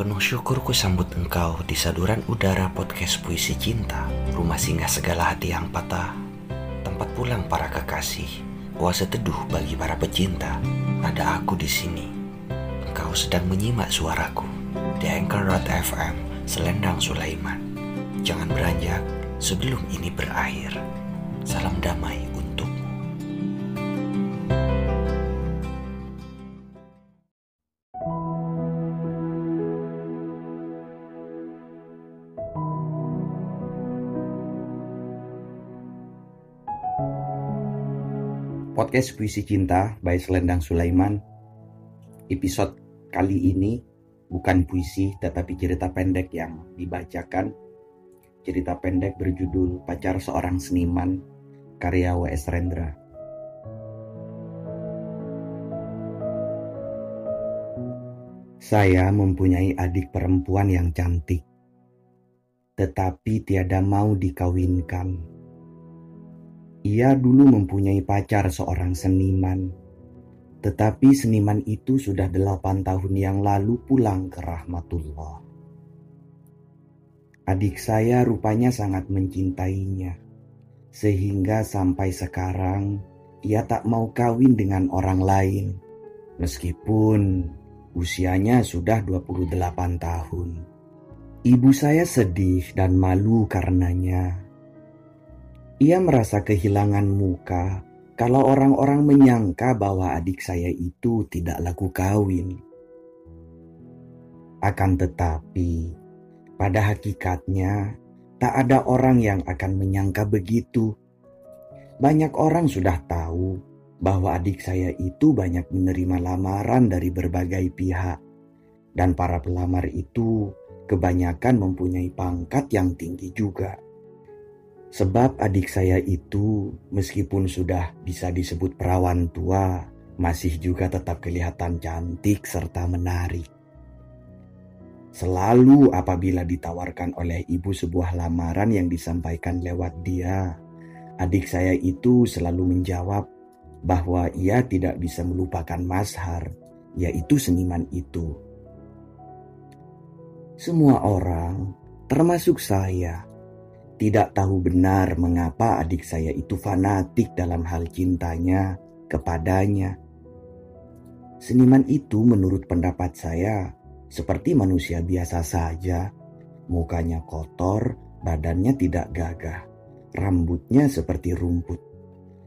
Penuh syukur ku sambut engkau di saduran udara podcast puisi cinta, rumah singgah segala hati yang patah, tempat pulang para kekasih, oase teduh bagi para pecinta. Ada aku di sini. Engkau sedang menyimak suaraku di Anchor.fm Selendang Sulaiman. Jangan beranjak sebelum ini berakhir. Salam damai Podcast Puisi Cinta by Selendang Sulaiman. Episode kali ini bukan puisi tetapi cerita pendek yang dibacakan. Cerita pendek berjudul Pacar Seorang Seniman karya W.S. Rendra. Saya mempunyai adik perempuan yang cantik Tetapi tiada mau dikawinkan ia dulu mempunyai pacar seorang seniman, tetapi seniman itu sudah delapan tahun yang lalu pulang ke rahmatullah. Adik saya rupanya sangat mencintainya, sehingga sampai sekarang ia tak mau kawin dengan orang lain, meskipun usianya sudah 28 tahun. Ibu saya sedih dan malu karenanya ia merasa kehilangan muka kalau orang-orang menyangka bahwa adik saya itu tidak laku kawin. Akan tetapi, pada hakikatnya tak ada orang yang akan menyangka begitu. Banyak orang sudah tahu bahwa adik saya itu banyak menerima lamaran dari berbagai pihak, dan para pelamar itu kebanyakan mempunyai pangkat yang tinggi juga. Sebab adik saya itu meskipun sudah bisa disebut perawan tua, masih juga tetap kelihatan cantik serta menarik. Selalu apabila ditawarkan oleh ibu sebuah lamaran yang disampaikan lewat dia, adik saya itu selalu menjawab bahwa ia tidak bisa melupakan Mashar, yaitu seniman itu. Semua orang, termasuk saya, tidak tahu benar mengapa adik saya itu fanatik dalam hal cintanya kepadanya. Seniman itu menurut pendapat saya seperti manusia biasa saja. Mukanya kotor, badannya tidak gagah, rambutnya seperti rumput,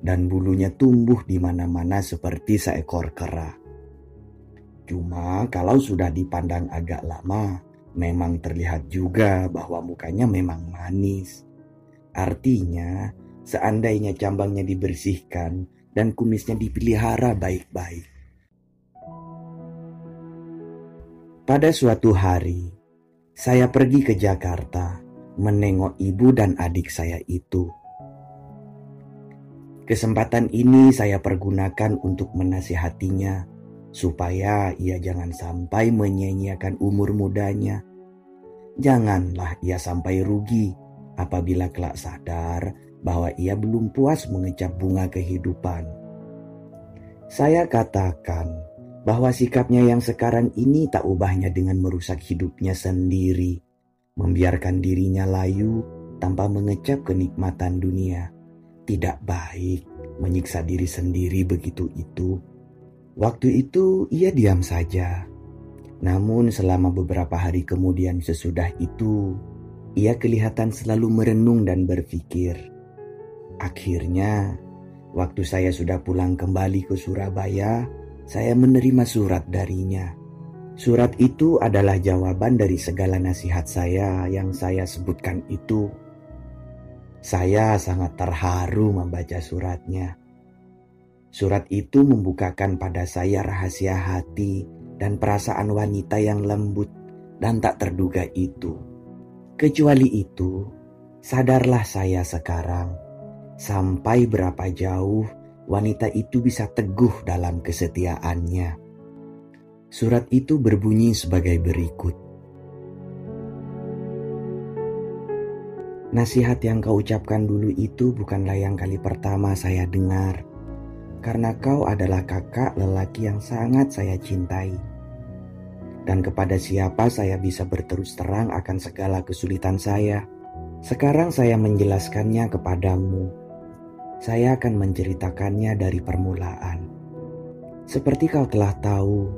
dan bulunya tumbuh di mana-mana seperti seekor kera. Cuma kalau sudah dipandang agak lama, memang terlihat juga bahwa mukanya memang manis. Artinya, seandainya cambangnya dibersihkan dan kumisnya dipelihara baik-baik. Pada suatu hari, saya pergi ke Jakarta menengok ibu dan adik saya itu. Kesempatan ini saya pergunakan untuk menasihatinya supaya ia jangan sampai menyanyiakan umur mudanya. Janganlah ia sampai rugi apabila kelak sadar bahwa ia belum puas mengecap bunga kehidupan. Saya katakan bahwa sikapnya yang sekarang ini tak ubahnya dengan merusak hidupnya sendiri, membiarkan dirinya layu tanpa mengecap kenikmatan dunia. Tidak baik menyiksa diri sendiri begitu itu Waktu itu ia diam saja. Namun selama beberapa hari kemudian sesudah itu, ia kelihatan selalu merenung dan berpikir. Akhirnya, waktu saya sudah pulang kembali ke Surabaya, saya menerima surat darinya. Surat itu adalah jawaban dari segala nasihat saya yang saya sebutkan itu. Saya sangat terharu membaca suratnya. Surat itu membukakan pada saya rahasia hati dan perasaan wanita yang lembut dan tak terduga itu. Kecuali itu, sadarlah saya sekarang sampai berapa jauh wanita itu bisa teguh dalam kesetiaannya. Surat itu berbunyi sebagai berikut. Nasihat yang kau ucapkan dulu itu bukanlah yang kali pertama saya dengar karena kau adalah kakak lelaki yang sangat saya cintai. dan kepada siapa saya bisa berterus terang akan segala kesulitan saya. Sekarang saya menjelaskannya kepadamu. Saya akan menceritakannya dari permulaan. Seperti kau telah tahu,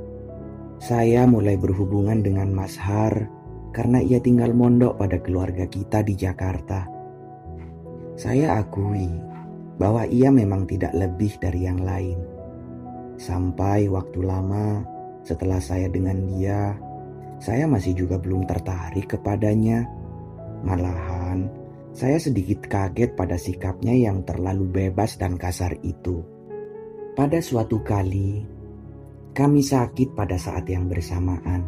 saya mulai berhubungan dengan Mas Har karena ia tinggal mondok pada keluarga kita di Jakarta. Saya akui bahwa ia memang tidak lebih dari yang lain. Sampai waktu lama setelah saya dengan dia, saya masih juga belum tertarik kepadanya. Malahan, saya sedikit kaget pada sikapnya yang terlalu bebas dan kasar itu. Pada suatu kali, kami sakit pada saat yang bersamaan.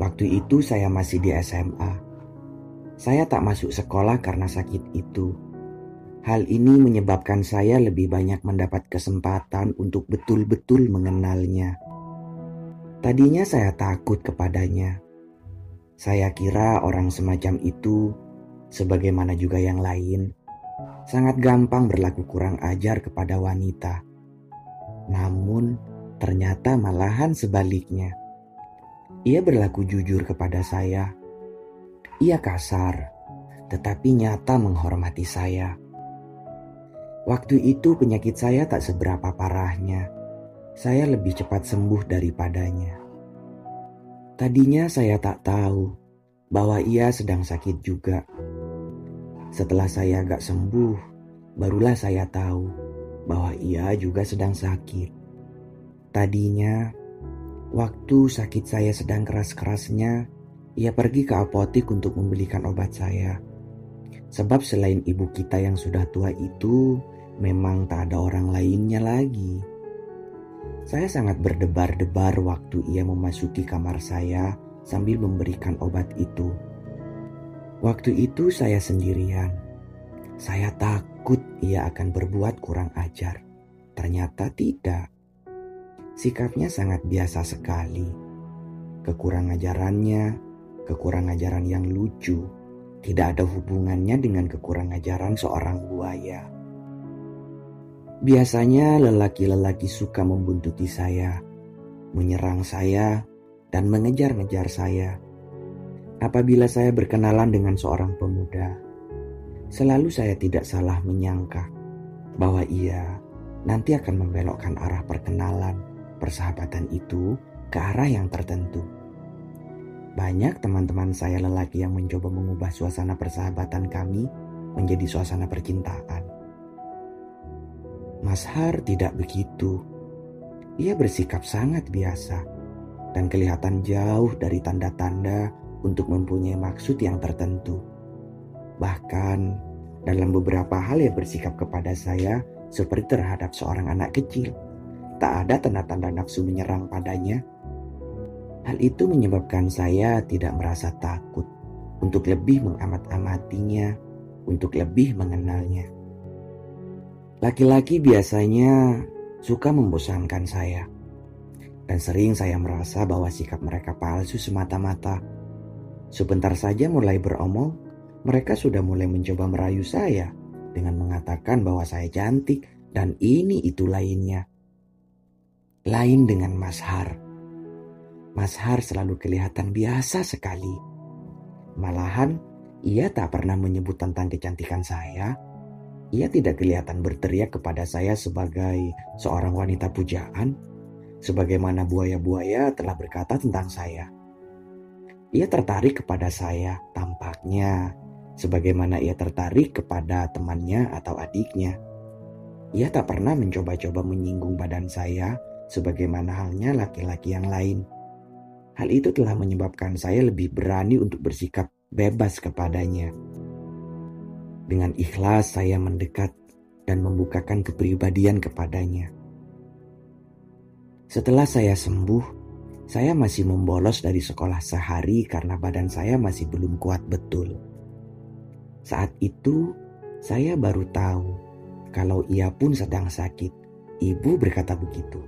Waktu itu saya masih di SMA. Saya tak masuk sekolah karena sakit itu. Hal ini menyebabkan saya lebih banyak mendapat kesempatan untuk betul-betul mengenalnya. Tadinya saya takut kepadanya. Saya kira orang semacam itu, sebagaimana juga yang lain, sangat gampang berlaku kurang ajar kepada wanita. Namun, ternyata malahan sebaliknya. Ia berlaku jujur kepada saya. Ia kasar, tetapi nyata menghormati saya. Waktu itu penyakit saya tak seberapa parahnya saya lebih cepat sembuh daripadanya. Tadinya saya tak tahu bahwa ia sedang sakit juga. Setelah saya agak sembuh, barulah saya tahu bahwa ia juga sedang sakit. Tadinya, waktu sakit saya sedang keras-kerasnya, ia pergi ke apotik untuk membelikan obat saya. Sebab selain ibu kita yang sudah tua itu, memang tak ada orang lainnya lagi. Saya sangat berdebar-debar waktu ia memasuki kamar saya sambil memberikan obat itu. Waktu itu saya sendirian. Saya takut ia akan berbuat kurang ajar. Ternyata tidak. Sikapnya sangat biasa sekali. Kekurang ajarannya, kekurang ajaran yang lucu, tidak ada hubungannya dengan kekurang ajaran seorang buaya. Biasanya lelaki-lelaki suka membuntuti saya, menyerang saya, dan mengejar-ngejar saya. Apabila saya berkenalan dengan seorang pemuda, selalu saya tidak salah menyangka bahwa ia nanti akan membelokkan arah perkenalan persahabatan itu ke arah yang tertentu. Banyak teman-teman saya lelaki yang mencoba mengubah suasana persahabatan kami menjadi suasana percintaan. Mas Har tidak begitu. Ia bersikap sangat biasa dan kelihatan jauh dari tanda-tanda untuk mempunyai maksud yang tertentu. Bahkan dalam beberapa hal ia bersikap kepada saya seperti terhadap seorang anak kecil. Tak ada tanda-tanda nafsu menyerang padanya. Hal itu menyebabkan saya tidak merasa takut untuk lebih mengamat-amatinya, untuk lebih mengenalnya. Laki-laki biasanya suka membosankan saya. Dan sering saya merasa bahwa sikap mereka palsu semata-mata. Sebentar saja mulai beromong, mereka sudah mulai mencoba merayu saya dengan mengatakan bahwa saya cantik dan ini itu lainnya. Lain dengan Mas Har. Mas Har selalu kelihatan biasa sekali. Malahan, ia tak pernah menyebut tentang kecantikan saya ia tidak kelihatan berteriak kepada saya sebagai seorang wanita pujaan, sebagaimana buaya-buaya telah berkata tentang saya. Ia tertarik kepada saya tampaknya, sebagaimana ia tertarik kepada temannya atau adiknya. Ia tak pernah mencoba-coba menyinggung badan saya, sebagaimana halnya laki-laki yang lain. Hal itu telah menyebabkan saya lebih berani untuk bersikap bebas kepadanya. Dengan ikhlas saya mendekat dan membukakan kepribadian kepadanya. Setelah saya sembuh, saya masih membolos dari sekolah sehari karena badan saya masih belum kuat betul. Saat itu, saya baru tahu kalau ia pun sedang sakit. Ibu berkata begitu.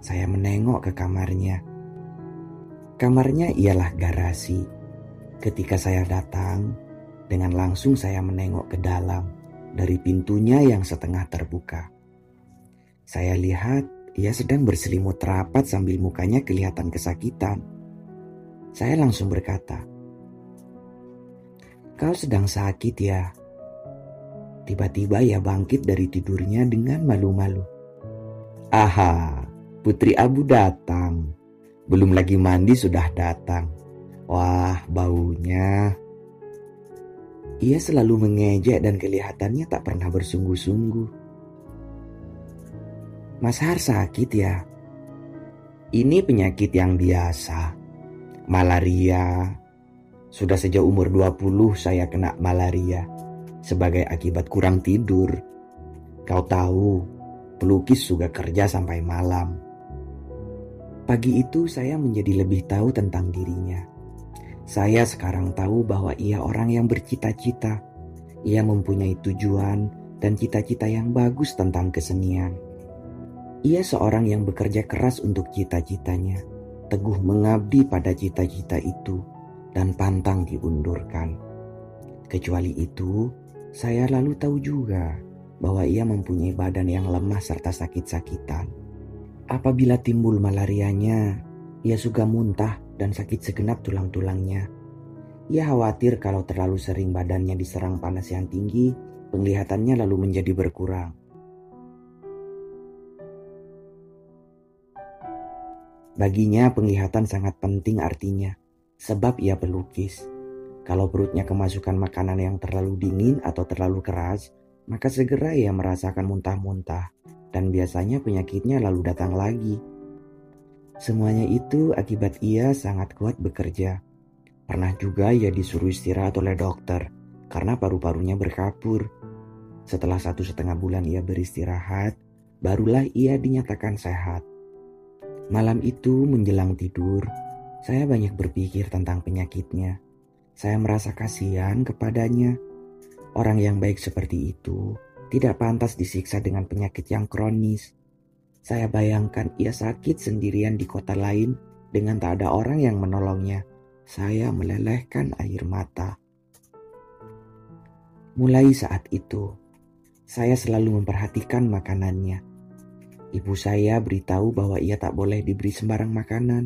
Saya menengok ke kamarnya. Kamarnya ialah garasi. Ketika saya datang, dengan langsung saya menengok ke dalam dari pintunya yang setengah terbuka. Saya lihat ia sedang berselimut rapat sambil mukanya kelihatan kesakitan. Saya langsung berkata, "Kau sedang sakit ya?" Tiba-tiba ia bangkit dari tidurnya dengan malu-malu. Aha, Putri Abu datang. Belum lagi mandi sudah datang. Wah, baunya. Ia selalu mengejek dan kelihatannya tak pernah bersungguh-sungguh. Mas Har sakit ya? Ini penyakit yang biasa. Malaria. Sudah sejak umur 20 saya kena malaria sebagai akibat kurang tidur. Kau tahu, pelukis juga kerja sampai malam. Pagi itu saya menjadi lebih tahu tentang dirinya. Saya sekarang tahu bahwa ia orang yang bercita-cita. Ia mempunyai tujuan dan cita-cita yang bagus tentang kesenian. Ia seorang yang bekerja keras untuk cita-citanya, teguh mengabdi pada cita-cita itu, dan pantang diundurkan. Kecuali itu, saya lalu tahu juga bahwa ia mempunyai badan yang lemah serta sakit-sakitan. Apabila timbul malarianya, ia suka muntah dan sakit segenap tulang-tulangnya. Ia khawatir kalau terlalu sering badannya diserang panas yang tinggi, penglihatannya lalu menjadi berkurang. Baginya penglihatan sangat penting artinya, sebab ia pelukis. Kalau perutnya kemasukan makanan yang terlalu dingin atau terlalu keras, maka segera ia merasakan muntah-muntah dan biasanya penyakitnya lalu datang lagi. Semuanya itu akibat ia sangat kuat bekerja. Pernah juga ia disuruh istirahat oleh dokter karena paru-parunya berkapur. Setelah satu setengah bulan ia beristirahat, barulah ia dinyatakan sehat. Malam itu menjelang tidur, saya banyak berpikir tentang penyakitnya. Saya merasa kasihan kepadanya. Orang yang baik seperti itu tidak pantas disiksa dengan penyakit yang kronis. Saya bayangkan ia sakit sendirian di kota lain dengan tak ada orang yang menolongnya. Saya melelehkan air mata. Mulai saat itu, saya selalu memperhatikan makanannya. Ibu saya beritahu bahwa ia tak boleh diberi sembarang makanan.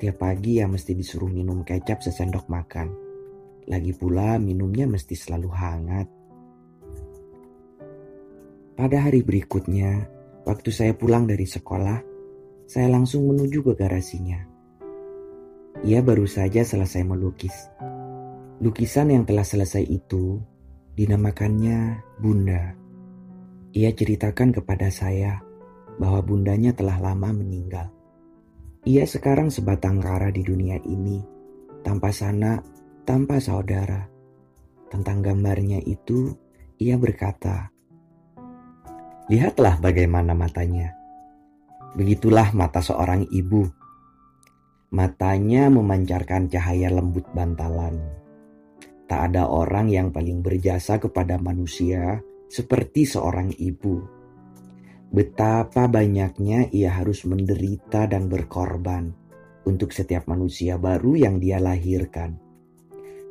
Tiap pagi ia mesti disuruh minum kecap sesendok makan. Lagi pula minumnya mesti selalu hangat. Pada hari berikutnya, waktu saya pulang dari sekolah, saya langsung menuju ke garasinya. Ia baru saja selesai melukis. Lukisan yang telah selesai itu dinamakannya Bunda. Ia ceritakan kepada saya bahwa bundanya telah lama meninggal. Ia sekarang sebatang kara di dunia ini, tanpa sanak, tanpa saudara. Tentang gambarnya itu, ia berkata, Lihatlah bagaimana matanya. Begitulah mata seorang ibu. Matanya memancarkan cahaya lembut bantalan. Tak ada orang yang paling berjasa kepada manusia seperti seorang ibu. Betapa banyaknya ia harus menderita dan berkorban untuk setiap manusia baru yang dia lahirkan,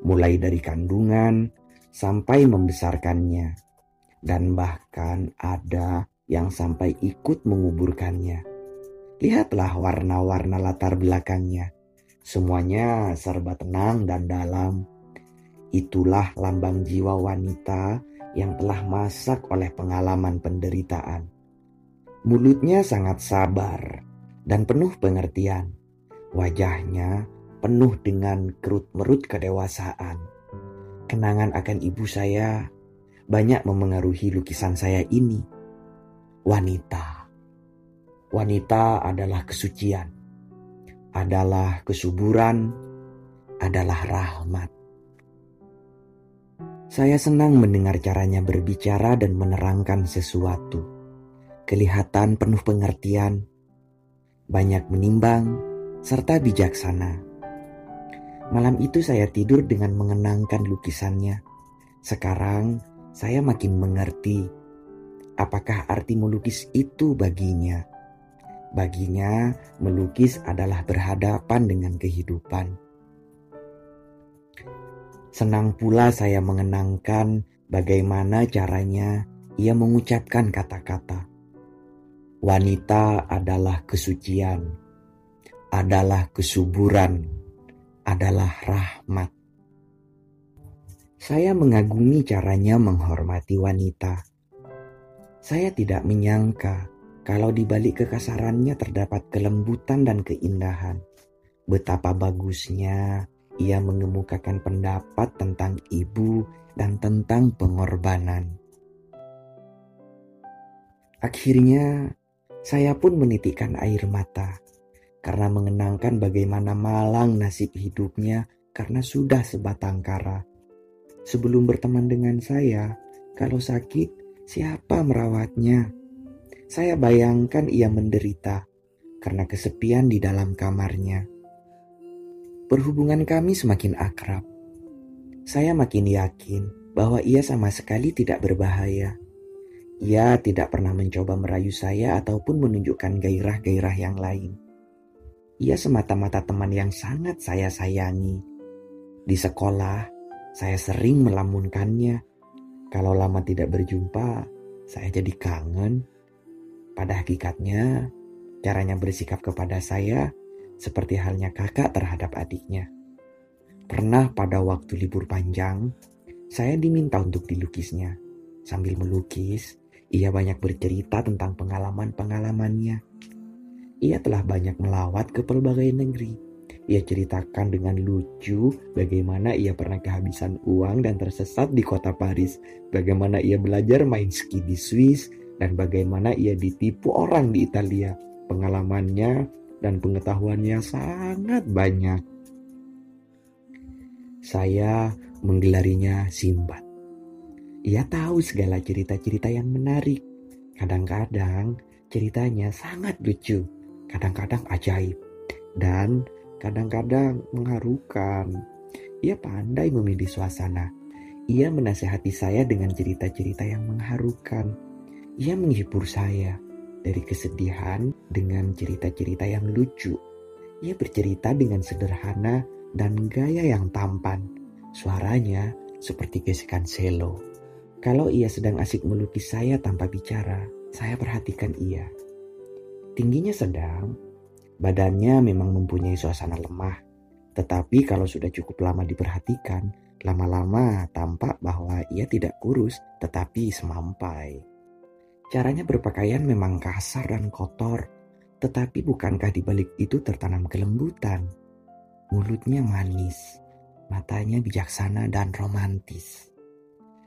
mulai dari kandungan sampai membesarkannya dan bahkan ada yang sampai ikut menguburkannya. Lihatlah warna-warna latar belakangnya. Semuanya serba tenang dan dalam. Itulah lambang jiwa wanita yang telah masak oleh pengalaman penderitaan. Mulutnya sangat sabar dan penuh pengertian. Wajahnya penuh dengan kerut-merut kedewasaan. Kenangan akan ibu saya banyak memengaruhi lukisan saya ini. Wanita. Wanita adalah kesucian, adalah kesuburan, adalah rahmat. Saya senang mendengar caranya berbicara dan menerangkan sesuatu. Kelihatan penuh pengertian, banyak menimbang, serta bijaksana. Malam itu saya tidur dengan mengenangkan lukisannya. Sekarang saya makin mengerti apakah arti melukis itu baginya. Baginya, melukis adalah berhadapan dengan kehidupan. Senang pula saya mengenangkan bagaimana caranya ia mengucapkan kata-kata. Wanita adalah kesucian, adalah kesuburan, adalah rahmat. Saya mengagumi caranya menghormati wanita. Saya tidak menyangka kalau di balik kekasarannya terdapat kelembutan dan keindahan. Betapa bagusnya ia mengemukakan pendapat tentang ibu dan tentang pengorbanan. Akhirnya, saya pun menitikkan air mata karena mengenangkan bagaimana malang nasib hidupnya karena sudah sebatang kara. Sebelum berteman dengan saya, kalau sakit, siapa merawatnya? Saya bayangkan ia menderita karena kesepian di dalam kamarnya. Perhubungan kami semakin akrab. Saya makin yakin bahwa ia sama sekali tidak berbahaya. Ia tidak pernah mencoba merayu saya ataupun menunjukkan gairah-gairah yang lain. Ia semata-mata teman yang sangat saya sayangi. Di sekolah, saya sering melamunkannya. Kalau lama tidak berjumpa, saya jadi kangen. Pada hakikatnya, caranya bersikap kepada saya seperti halnya kakak terhadap adiknya. Pernah pada waktu libur panjang, saya diminta untuk dilukisnya. Sambil melukis, ia banyak bercerita tentang pengalaman-pengalamannya. Ia telah banyak melawat ke pelbagai negeri. Ia ceritakan dengan lucu bagaimana ia pernah kehabisan uang dan tersesat di kota Paris, bagaimana ia belajar main ski di Swiss, dan bagaimana ia ditipu orang di Italia. Pengalamannya dan pengetahuannya sangat banyak. Saya menggelarinya Simbat. Ia tahu segala cerita-cerita yang menarik. Kadang-kadang ceritanya sangat lucu, kadang-kadang ajaib, dan kadang-kadang mengharukan. Ia pandai memilih suasana. Ia menasehati saya dengan cerita-cerita yang mengharukan. Ia menghibur saya dari kesedihan dengan cerita-cerita yang lucu. Ia bercerita dengan sederhana dan gaya yang tampan. Suaranya seperti gesekan selo. Kalau ia sedang asik melukis saya tanpa bicara, saya perhatikan ia. Tingginya sedang, badannya memang mempunyai suasana lemah. Tetapi kalau sudah cukup lama diperhatikan, lama-lama tampak bahwa ia tidak kurus tetapi semampai. Caranya berpakaian memang kasar dan kotor, tetapi bukankah di balik itu tertanam kelembutan? Mulutnya manis, matanya bijaksana dan romantis.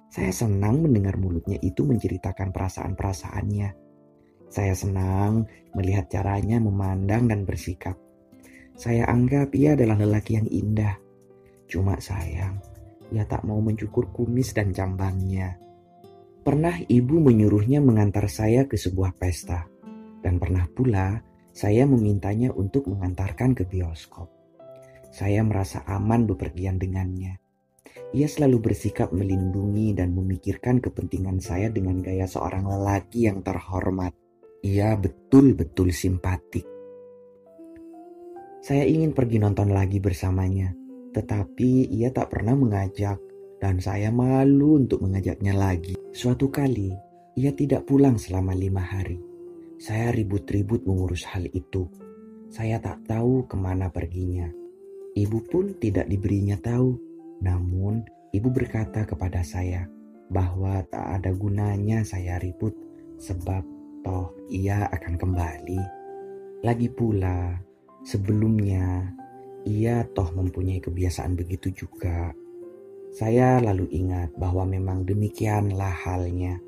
Saya senang mendengar mulutnya itu menceritakan perasaan-perasaannya. Saya senang melihat caranya memandang dan bersikap. Saya anggap ia adalah lelaki yang indah. Cuma sayang, ia tak mau mencukur kumis dan jambangnya. Pernah ibu menyuruhnya mengantar saya ke sebuah pesta, dan pernah pula saya memintanya untuk mengantarkan ke bioskop. Saya merasa aman bepergian dengannya. Ia selalu bersikap melindungi dan memikirkan kepentingan saya dengan gaya seorang lelaki yang terhormat. Ia betul-betul simpatik. Saya ingin pergi nonton lagi bersamanya, tetapi ia tak pernah mengajak dan saya malu untuk mengajaknya lagi. Suatu kali, ia tidak pulang selama lima hari. Saya ribut-ribut mengurus hal itu. Saya tak tahu ke mana perginya. Ibu pun tidak diberinya tahu. Namun, ibu berkata kepada saya bahwa tak ada gunanya saya ribut sebab toh ia akan kembali. Lagi pula, sebelumnya ia toh mempunyai kebiasaan begitu juga. Saya lalu ingat bahwa memang demikianlah halnya.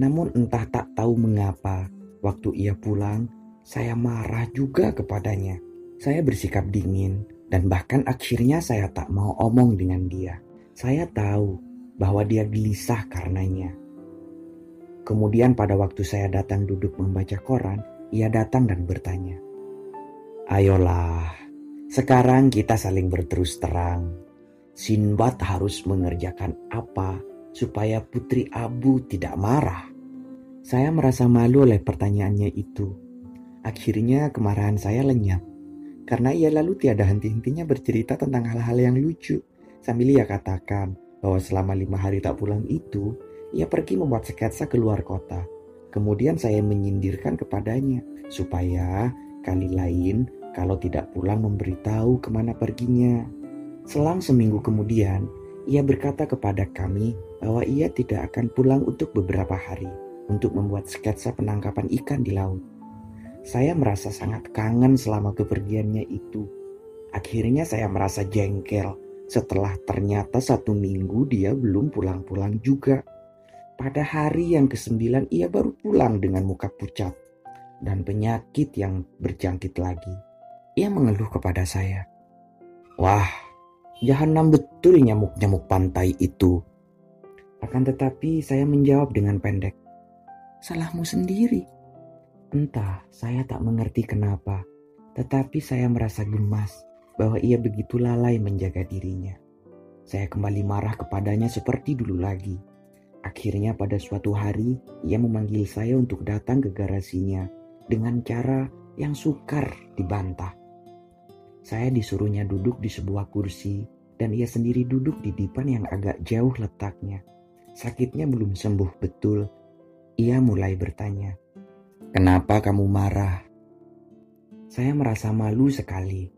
Namun entah tak tahu mengapa waktu ia pulang, saya marah juga kepadanya. Saya bersikap dingin dan bahkan akhirnya saya tak mau omong dengan dia. Saya tahu bahwa dia gelisah karenanya. Kemudian pada waktu saya datang duduk membaca koran, ia datang dan bertanya, Ayolah, sekarang kita saling berterus terang Sinbad harus mengerjakan apa supaya Putri Abu tidak marah? Saya merasa malu oleh pertanyaannya itu. Akhirnya kemarahan saya lenyap. Karena ia lalu tiada henti-hentinya bercerita tentang hal-hal yang lucu. Sambil ia katakan bahwa selama lima hari tak pulang itu, ia pergi membuat sketsa ke luar kota. Kemudian saya menyindirkan kepadanya supaya kali lain Kalau tidak pulang memberitahu ke mana perginya. Selang seminggu kemudian, ia berkata kepada kami bahwa ia tidak akan pulang untuk beberapa hari untuk membuat sketsa penangkapan ikan di laut. Saya merasa sangat kangen selama kepergiannya itu. Akhirnya saya merasa jengkel setelah ternyata satu minggu dia belum pulang-pulang juga. Pada hari yang kesembilan ia baru pulang dengan muka pucat dan penyakit yang berjangkit lagi. Ia mengeluh kepada saya. Wah, jahanam betul nyamuk-nyamuk pantai itu. Akan tetapi saya menjawab dengan pendek. Salahmu sendiri. Entah, saya tak mengerti kenapa. Tetapi saya merasa gemas bahwa ia begitu lalai menjaga dirinya. Saya kembali marah kepadanya seperti dulu lagi. Akhirnya pada suatu hari, ia memanggil saya untuk datang ke garasinya dengan cara yang sukar dibantah. Saya disuruhnya duduk di sebuah kursi dan ia sendiri duduk di dipan yang agak jauh letaknya. Sakitnya belum sembuh betul. Ia mulai bertanya, "Kenapa kamu marah?" Saya merasa malu sekali.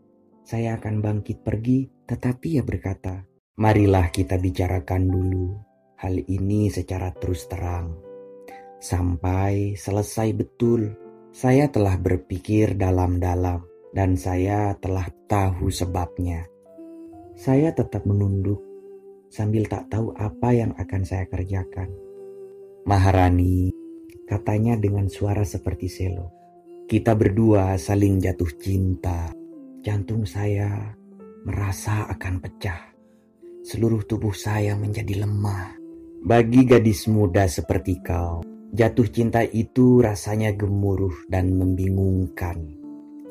Saya akan bangkit pergi, tetapi ia berkata, "Marilah kita bicarakan dulu hal ini secara terus terang." Sampai selesai betul, saya telah berpikir dalam-dalam dan saya telah tahu sebabnya. Saya tetap menunduk sambil tak tahu apa yang akan saya kerjakan. Maharani, katanya dengan suara seperti selo. Kita berdua saling jatuh cinta. Jantung saya merasa akan pecah. Seluruh tubuh saya menjadi lemah. Bagi gadis muda seperti kau, jatuh cinta itu rasanya gemuruh dan membingungkan.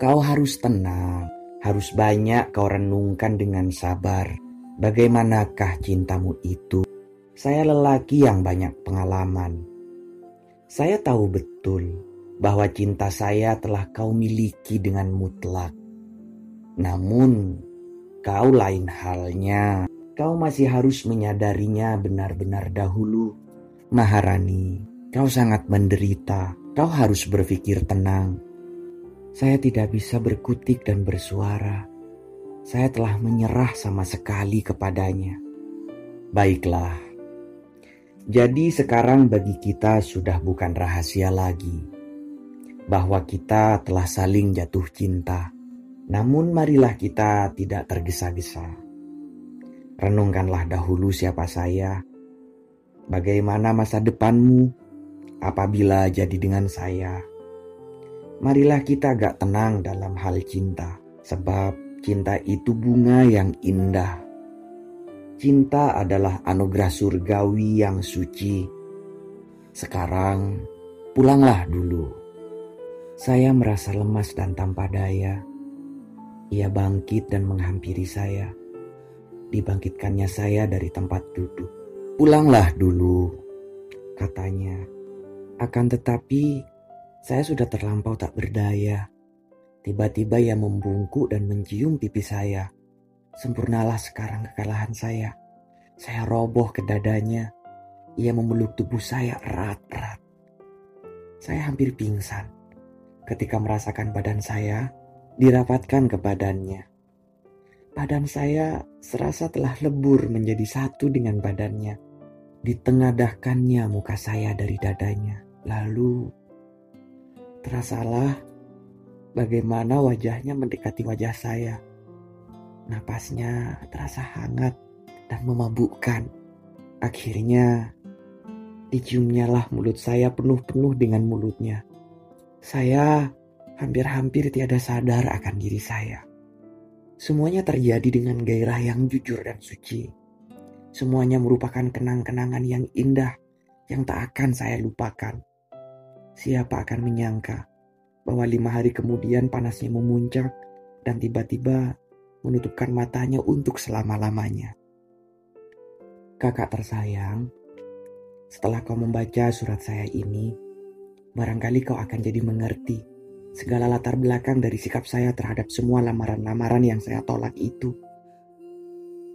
Kau harus tenang, harus banyak kau renungkan dengan sabar. Bagaimanakah cintamu itu? Saya lelaki yang banyak pengalaman. Saya tahu betul bahwa cinta saya telah kau miliki dengan mutlak. Namun, kau lain halnya. Kau masih harus menyadarinya benar-benar dahulu. Maharani, kau sangat menderita. Kau harus berpikir tenang. Saya tidak bisa berkutik dan bersuara. Saya telah menyerah sama sekali kepadanya. Baiklah. Jadi sekarang bagi kita sudah bukan rahasia lagi bahwa kita telah saling jatuh cinta. Namun marilah kita tidak tergesa-gesa. Renungkanlah dahulu siapa saya, bagaimana masa depanmu apabila jadi dengan saya marilah kita agak tenang dalam hal cinta, sebab cinta itu bunga yang indah. Cinta adalah anugerah surgawi yang suci. Sekarang, pulanglah dulu. Saya merasa lemas dan tanpa daya. Ia bangkit dan menghampiri saya. Dibangkitkannya saya dari tempat duduk. Pulanglah dulu, katanya. Akan tetapi, saya sudah terlampau tak berdaya. Tiba-tiba ia membungkuk dan mencium pipi saya. Sempurnalah sekarang kekalahan saya. Saya roboh ke dadanya. Ia memeluk tubuh saya erat-erat. Saya hampir pingsan ketika merasakan badan saya dirapatkan ke badannya. Badan saya serasa telah lebur menjadi satu dengan badannya. Ditengadahkannya muka saya dari dadanya. Lalu Terasalah bagaimana wajahnya mendekati wajah saya. Napasnya terasa hangat dan memabukkan. Akhirnya diciumnyalah mulut saya penuh-penuh dengan mulutnya. Saya hampir-hampir tiada sadar akan diri saya. Semuanya terjadi dengan gairah yang jujur dan suci. Semuanya merupakan kenang-kenangan yang indah yang tak akan saya lupakan. Siapa akan menyangka bahwa lima hari kemudian panasnya memuncak dan tiba-tiba menutupkan matanya untuk selama-lamanya. Kakak tersayang, setelah kau membaca surat saya ini, barangkali kau akan jadi mengerti segala latar belakang dari sikap saya terhadap semua lamaran-lamaran yang saya tolak itu.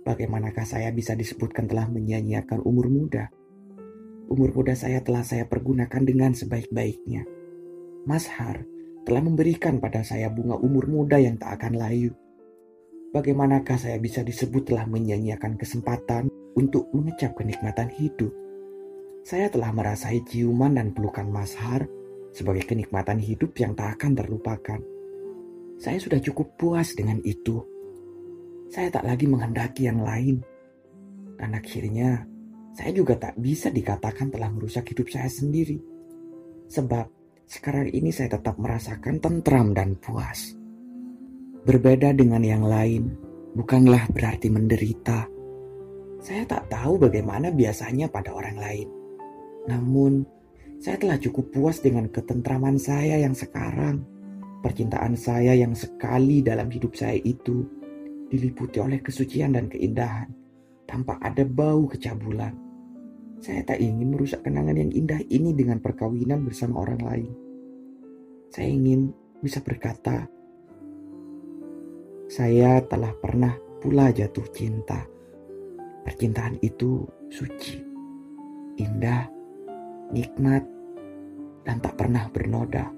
Bagaimanakah saya bisa disebutkan telah menyia-nyiakan umur muda? Umur muda saya telah saya pergunakan dengan sebaik-baiknya. Mas Har, telah memberikan pada saya bunga umur muda yang tak akan layu. Bagaimanakah saya bisa disebut telah menyanyiakan kesempatan untuk mengecap kenikmatan hidup? Saya telah merasai ciuman dan pelukan Mas Har sebagai kenikmatan hidup yang tak akan terlupakan. Saya sudah cukup puas dengan itu. Saya tak lagi menghendaki yang lain. Dan akhirnya, saya juga tak bisa dikatakan telah merusak hidup saya sendiri. Sebab sekarang ini saya tetap merasakan tentram dan puas. Berbeda dengan yang lain, bukanlah berarti menderita. Saya tak tahu bagaimana biasanya pada orang lain. Namun, saya telah cukup puas dengan ketentraman saya yang sekarang. Percintaan saya yang sekali dalam hidup saya itu diliputi oleh kesucian dan keindahan tanpa ada bau kecabulan. Saya tak ingin merusak kenangan yang indah ini dengan perkawinan bersama orang lain. Saya ingin bisa berkata, saya telah pernah pula jatuh cinta. Percintaan itu suci, indah, nikmat, dan tak pernah bernoda.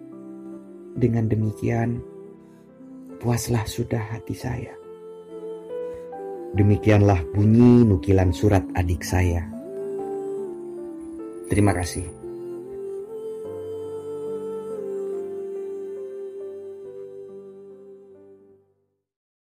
Dengan demikian, puaslah sudah hati saya. Demikianlah bunyi nukilan surat adik saya. Terima kasih.